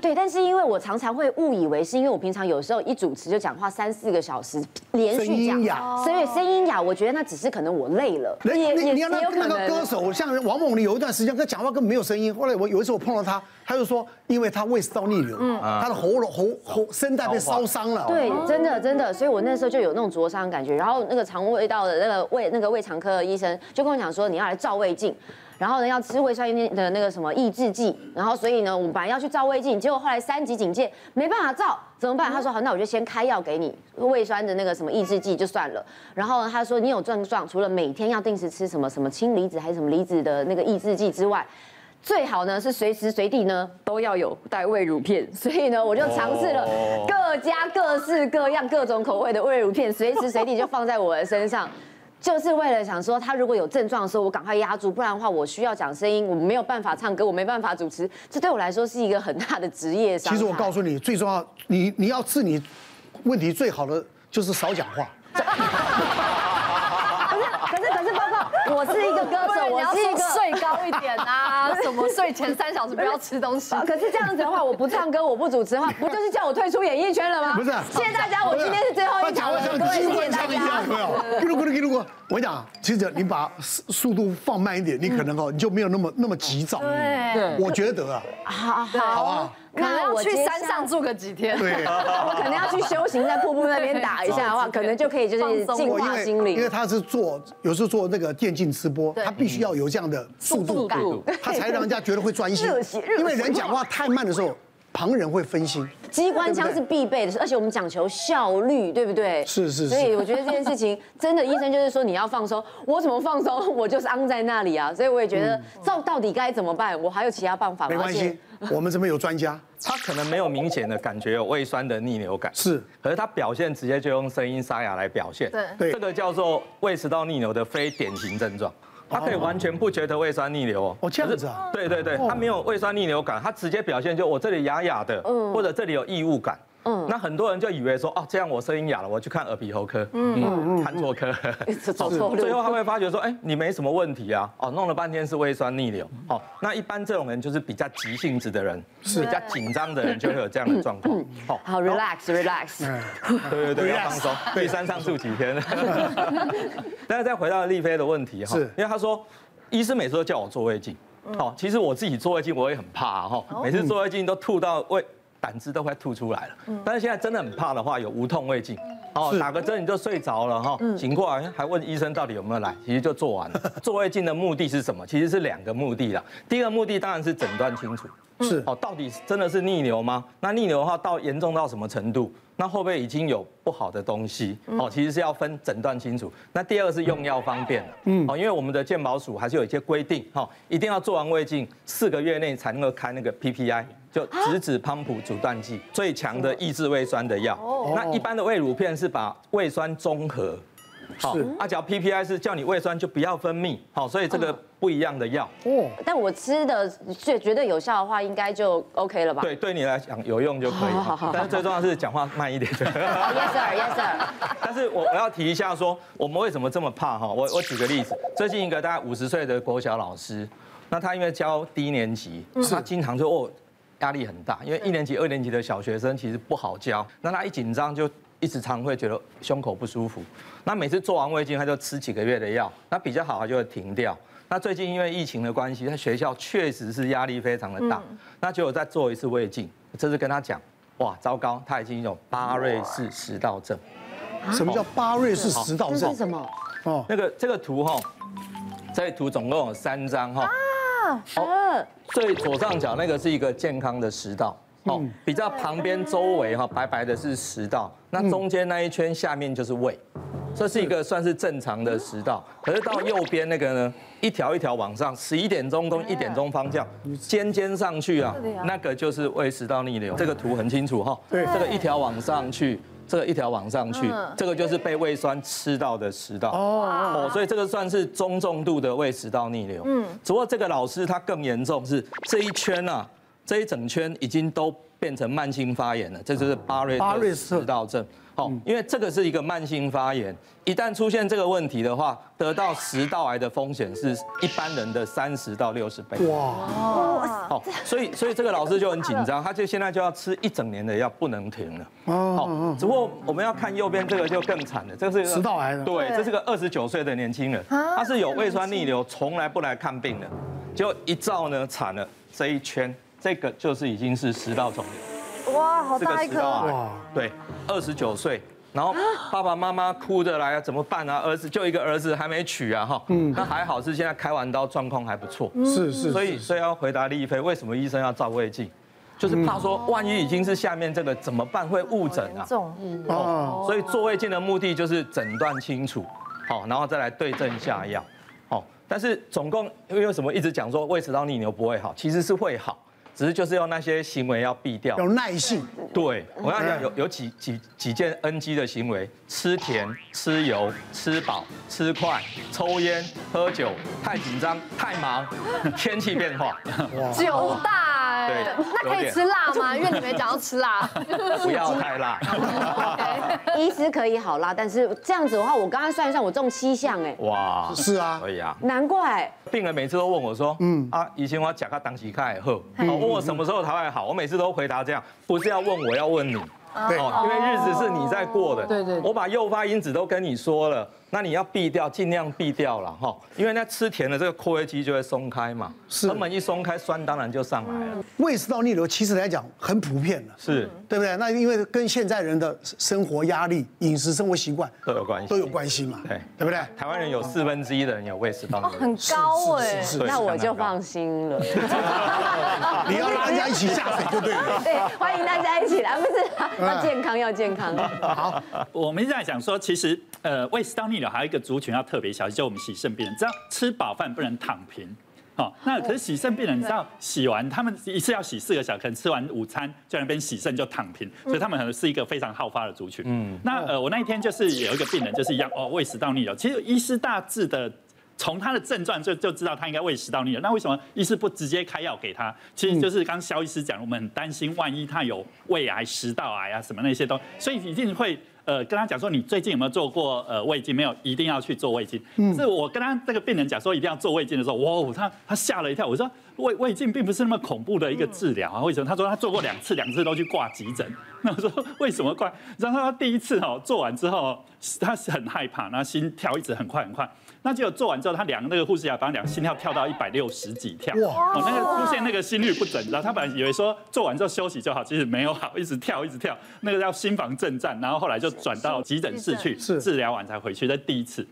对，但是因为我常常会误以为是因为我平常有时候一主持就讲话三四个小时，连续讲，所以声音哑，我觉得那只是可能我累了，你你你看那也有可那个歌手，像王梦玲有一段时间，他讲话根本没有声音。后来我有一次我碰到他，他就说，因为他胃食道逆流，他的喉咙喉喉声带被烧伤了。对，真的真的，所以我那时候就有那种灼伤的感觉。然后那个肠胃道的那个胃那个胃肠科的医生就跟我讲说，你要来照胃镜，然后呢要吃胃酸的那个什么抑制剂。然后所以呢，我们本来要去照胃镜，结果后来三级警戒，没办法照，怎么办？他说好，那我就先开药给你胃酸的那个什么抑制剂就算了。然后呢，他说你有症状，除了每天要定时吃什么什么氢离子还是什么离子的那个抑制剂之外。最好呢是随时随地呢都要有带胃乳片，所以呢我就尝试了各家各式各样各种口味的胃乳片，随时随地就放在我的身上，就是为了想说他如果有症状的时候我赶快压住，不然的话我需要讲声音，我没有办法唱歌，我没办法主持，这对我来说是一个很大的职业伤害。其实我告诉你，最重要，你你要治你问题最好的就是少讲话。我是一个歌手，我是一个睡高一点啊，什么睡前三小时不要吃东西。可是这样子的话，我不唱歌，我不主持的话，不就是叫我退出演艺圈了吗？不是，谢谢大家，我今天是最后一场了，各位谢谢大家。咕噜咕噜咕噜咕。我跟你讲，其实你把速度放慢一点，你可能哦，你就没有那么那么急躁。对，我觉得啊，好好啊，可能要去山上住个几天。对，我可能要去修行，在瀑布那边打一下的话，可能就可以就是净化心灵。因为他是做有时候做那个电竞直播，他必须要有这样的速度感，他才让人家觉得会专心。因为人讲话太慢的时候，旁人会分心。机关枪是必备的，而且我们讲求效率，对不对？是是是。所以我觉得这件事情真的，医生就是说你要放松，我怎么放松？我就是安在那里啊。所以我也觉得，到到底该怎么办？我还有其他办法吗？没关系，我们这边有专家。他可能没有明显的感觉有胃酸的逆流感，是，可是他表现直接就用声音沙哑来表现。对，这个叫做胃食道逆流的非典型症状。他可以完全不觉得胃酸逆流哦，哦这样子啊，对对对，他没有胃酸逆流感，他直接表现就我这里哑哑的，或者这里有异物感。嗯，那很多人就以为说，哦，这样我声音哑了，我去看耳鼻喉科，嗯。嗯，看错科，走错路。最后他会发觉说，哎，你没什么问题啊，哦，弄了半天是胃酸逆流，哦，那一般这种人就是比较急性子的人，是。比较紧张的人就会有这样的状况。好，好，relax，relax，对对 对，要放松，去山上住几天。但是再回到丽妃的问题哈，因为他说，医生每次都叫我做胃镜，哦，其实我自己做胃镜我也很怕哈，每次做胃镜都吐到胃。胆汁都快吐出来了，但是现在真的很怕的话，有无痛胃镜，哦，打个针你就睡着了哈，醒过来还问医生到底有没有来，其实就做完了。做胃镜的目的是什么？其实是两个目的啦。第一个目的当然是诊断清楚，是哦，到底真的是逆流吗？那逆流的话到严重到什么程度？那会不会已经有不好的东西？哦，其实是要分诊断清楚。那第二个是用药方便，嗯，哦，因为我们的健保署还是有一些规定，哈，一定要做完胃镜四个月内才能够开那个 PPI。就质子泵浦阻断剂，最强的抑制胃酸的药。那一般的胃乳片是把胃酸中和，好，阿角 PPI 是叫你胃酸就不要分泌，好，所以这个不一样的药。哦，但我吃的最绝对有效的话，应该就 OK 了吧？对，对你来讲有用就可以。好好。但是最重要是讲话慢一点。Yes sir，Yes sir。但是我我要提一下说，我们为什么这么怕哈？我我举个例子，最近一个大概五十岁的国小老师，那他因为教低年级，他经常就哦。压力很大，因为一年级、二年级的小学生其实不好教。那他一紧张就一直常会觉得胸口不舒服。那每次做完胃镜，他就吃几个月的药，那比较好，他就会停掉。那最近因为疫情的关系，他学校确实是压力非常的大。那结果再做一次胃镜，这次跟他讲，哇，糟糕，他已经有巴瑞氏食道症。什么叫巴瑞氏食道症？是什么？哦，那个这个图哈，这个图总共有三张哈。哦，最左上角那个是一个健康的食道，哦，比较旁边周围哈白白的是食道，那中间那一圈下面就是胃，这是一个算是正常的食道。可是到右边那个呢，一条一条往上，十一点钟跟一点钟方向尖尖上去啊，那个就是胃食道逆流。这个图很清楚哈，对，这个一条往上去。这个一条往上去，这个就是被胃酸吃到的食道。哦，所以这个算是中重度的胃食道逆流。嗯，只不过这个老师他更严重，是这一圈啊，这一整圈已经都变成慢性发炎了，这就是巴瑞特。食道症。好，因为这个是一个慢性发炎，一旦出现这个问题的话，得到食道癌的风险是一般人的三十到六十倍。哇，好，所以所以这个老师就很紧张，他就现在就要吃一整年的药，不能停了。哦，只不过我们要看右边这个就更惨了，这是食道癌的。对，这是个二十九岁的年轻人，他是有胃酸逆流，从来不来看病的，就一照呢，惨了，这一圈，这个就是已经是食道肿瘤。哇，好大一颗！啊，对，二十九岁，然后爸爸妈妈哭着来，怎么办啊？儿子就一个儿子还没娶啊，哈，嗯，那还好是现在开完刀，状况还不错，是是，所以所以要回答丽飞，为什么医生要照胃镜？就是怕说万一已经是下面这个怎么办？会误诊啊，重，哦，所以做胃镜的目的就是诊断清楚，好，然后再来对症下药，好，但是总共因为为什么一直讲说胃食道逆流不会好，其实是会好。只是就是要那些行为要避掉，有耐性。对，我要讲有有几几几件 NG 的行为：吃甜、吃油、吃饱、吃快、抽烟、喝酒、太紧张、太忙、天气变化。哇，酒大。对，那可以吃辣吗？因为你没讲要吃辣，不要太辣。医师可以好辣，但是这样子的话，我刚刚算一算，我中七项哎。哇，是啊，可以啊。难怪病人每次都问我说，嗯啊，以前我讲他当起开后，问我什么时候才会好，我每次都回答这样，不是要问我，要问你。对，因为日子是你在过的。对对。我把诱发因子都跟你说了。那你要避掉，尽量避掉了哈，因为那吃甜的这个括约肌就会松开嘛，是，根本一松开，酸当然就上来了。胃食道逆流其实来讲很普遍的，是，对不对？那因为跟现在人的生活压力、饮食生活习惯都有关系，都有关系嘛，对，对不对？台湾人有四分之一的人有胃食道逆流，很高哎，那我就放心了。你要大家一起下水就对了。对，欢迎大家一起来，不是要健康要健康。好，我们一直在想说，其实呃胃食道逆。还有一个族群要特别小心，就我们洗肾病人，只要吃饱饭不能躺平，好，那可是洗肾病人，你知道洗完他们一次要洗四个小时，可能吃完午餐在那边洗肾就躺平，所以他们可能是一个非常好发的族群。嗯，那呃，我那一天就是有一个病人，就是一样哦，胃食道逆流。其实医师大致的从他的症状就就知道他应该胃食道逆流。那为什么医师不直接开药给他？其实就是刚肖医师讲，我们很担心万一他有胃癌、食道癌啊什么那些都，所以一定会。呃，跟他讲说，你最近有没有做过呃胃镜？没有，一定要去做胃镜。嗯，是我跟他这个病人讲说一定要做胃镜的时候，哇，他他吓了一跳。我说胃胃镜并不是那么恐怖的一个治疗啊，为什么？他说他做过两次，两次都去挂急诊。那我说为什么挂？然后他第一次哦做完之后，他是很害怕，然后心跳一直很快很快。那结果做完之后，他量那个护士帮他量心跳跳到一百六十几跳，哇！哦，那个出现那个心律不整，然后他本来以为说做完之后休息就好，其实没有好，一直跳一直跳，那个叫心房震颤，然后后来就转到急诊室去治疗完才回去。这第一次，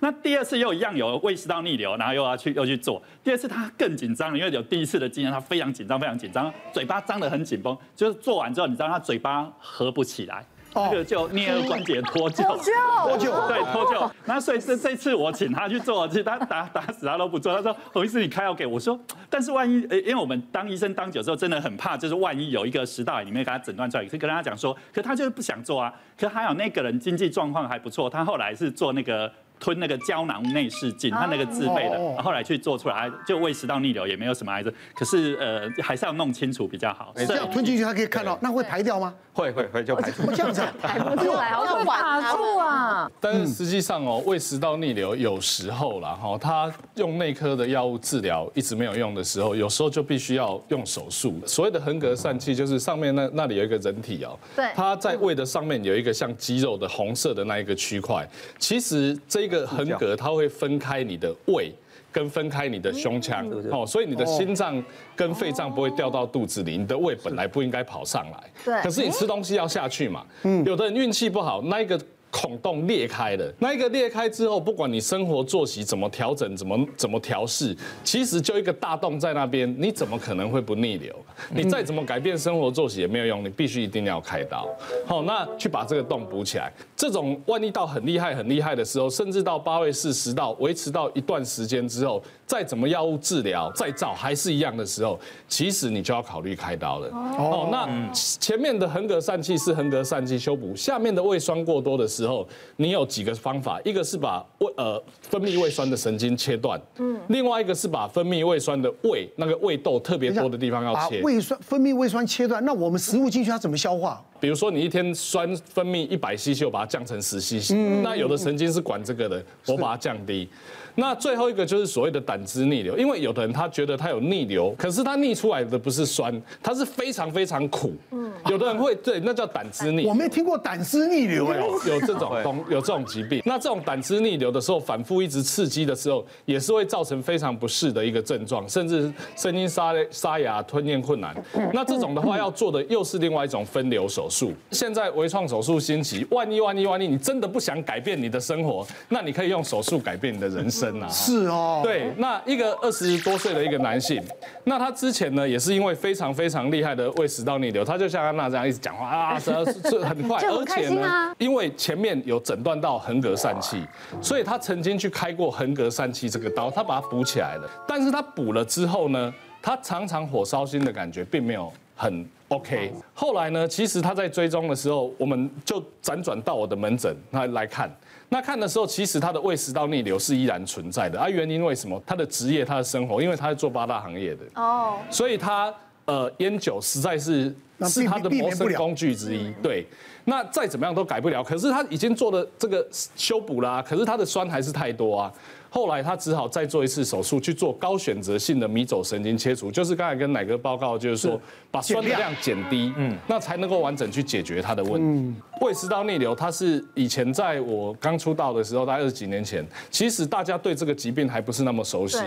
那第二次又一样有胃食道逆流，然后又要去又去做，第二次他更紧张了，因为有第一次的经验，他非常紧张，非常紧张，嘴巴张得很紧绷，就是做完之后，你知道他嘴巴合不起来。这个就颞颌关节脱臼，脱臼，对脱臼。那所以这这次我请他去做，其实他打打死他都不做。他说：“洪医师，你开药给我。”我说：“但是万一……因为我们当医生当久之后，真的很怕，就是万一有一个食道里面给他诊断出来，可以跟他讲说，可他就是不想做啊。可还有那个人经济状况还不错，他后来是做那个。”吞那个胶囊内视镜，它那个自费的，然后后来去做出来，就胃食道逆流也没有什么癌症，可是呃还是要弄清楚比较好。这样吞进去，它可以看到，那会排掉吗？会会会就排出。这样子 排不出来，好可怕啊！但是实际上哦，胃食道逆流有时候啦哈，他用内科的药物治疗一直没有用的时候，有时候就必须要用手术。所谓的横膈疝气，就是上面那那里有一个人体哦，对，它在胃的上面有一个像肌肉的红色的那一个区块，其实这个。这个横膈它会分开你的胃，跟分开你的胸腔，哦，所以你的心脏跟肺脏不会掉到肚子里，你的胃本来不应该跑上来，对，可是你吃东西要下去嘛，嗯，有的人运气不好，那一个。孔洞裂开了，那一个裂开之后，不管你生活作息怎么调整，怎么怎么调试，其实就一个大洞在那边，你怎么可能会不逆流？你再怎么改变生活作息也没有用，你必须一定要开刀。好，那去把这个洞补起来。这种万一到很厉害、很厉害的时候，甚至到八位四食道维持到一段时间之后，再怎么药物治疗、再造还是一样的时候，其实你就要考虑开刀了。哦，那前面的横膈疝气是横膈疝气修补，下面的胃酸过多的时时候，你有几个方法，一个是把胃呃分泌胃酸的神经切断，嗯，另外一个是把分泌胃酸的胃那个胃窦特别多的地方要切。把胃酸分泌胃酸切断，那我们食物进去它怎么消化？比如说你一天酸分泌一百 cc，我把它降成十 cc，那有的神经是管这个的，我把它降低。那最后一个就是所谓的胆汁逆流，因为有的人他觉得他有逆流，可是他逆出来的不是酸，它是非常非常苦。嗯，有的人会对，那叫胆汁逆。我没听过胆汁逆流哎，有这种 有这种疾病。那这种胆汁逆流的时候，反复一直刺激的时候，也是会造成非常不适的一个症状，甚至声音沙沙哑、吞咽困难。那这种的话要做的又是另外一种分流手术。现在微创手术兴起，万一万一万一你真的不想改变你的生活，那你可以用手术改变你的人生。是哦，对，那一个二十多岁的一个男性，那他之前呢也是因为非常非常厉害的胃食道逆流，他就像安娜这样一直讲话啊，是是很快，而且呢，因为前面有诊断到横膈疝气，所以他曾经去开过横膈疝气这个刀，他把它补起来了。但是他补了之后呢，他常常火烧心的感觉并没有很 OK。后来呢，其实他在追踪的时候，我们就辗转到我的门诊那来看。那看的时候，其实他的胃食道逆流是依然存在的啊。原因为什么？他的职业，他的生活，因为他是做八大行业的哦，所以他呃烟酒实在是是他的谋生工具之一。对，那再怎么样都改不了。可是他已经做了这个修补啦，可是他的酸还是太多啊。后来他只好再做一次手术，去做高选择性的迷走神经切除，就是刚才跟奶哥报告，就是说把酸的量减低，嗯，那才能够完整去解决他的问题。胃食道逆流，它是以前在我刚出道的时候，大概二十几年前，其实大家对这个疾病还不是那么熟悉，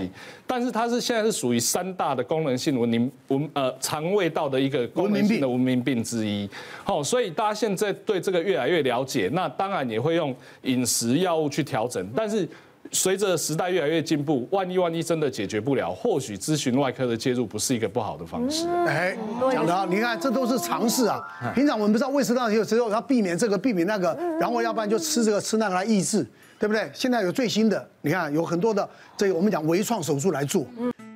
但是它是现在是属于三大的功能性文明文呃肠胃道的一个功能性的文明病之一。好，所以大家现在对这个越来越了解，那当然也会用饮食药物去调整，但是。随着时代越来越进步，万一万一真的解决不了，或许咨询外科的介入不是一个不好的方式。哎，讲得好，你看这都是尝试啊。平常我们不知道胃食道有时候要避免这个避免那个，然后要不然就吃这个吃那个来抑制，对不对？现在有最新的，你看有很多的这个我们讲微创手术来做。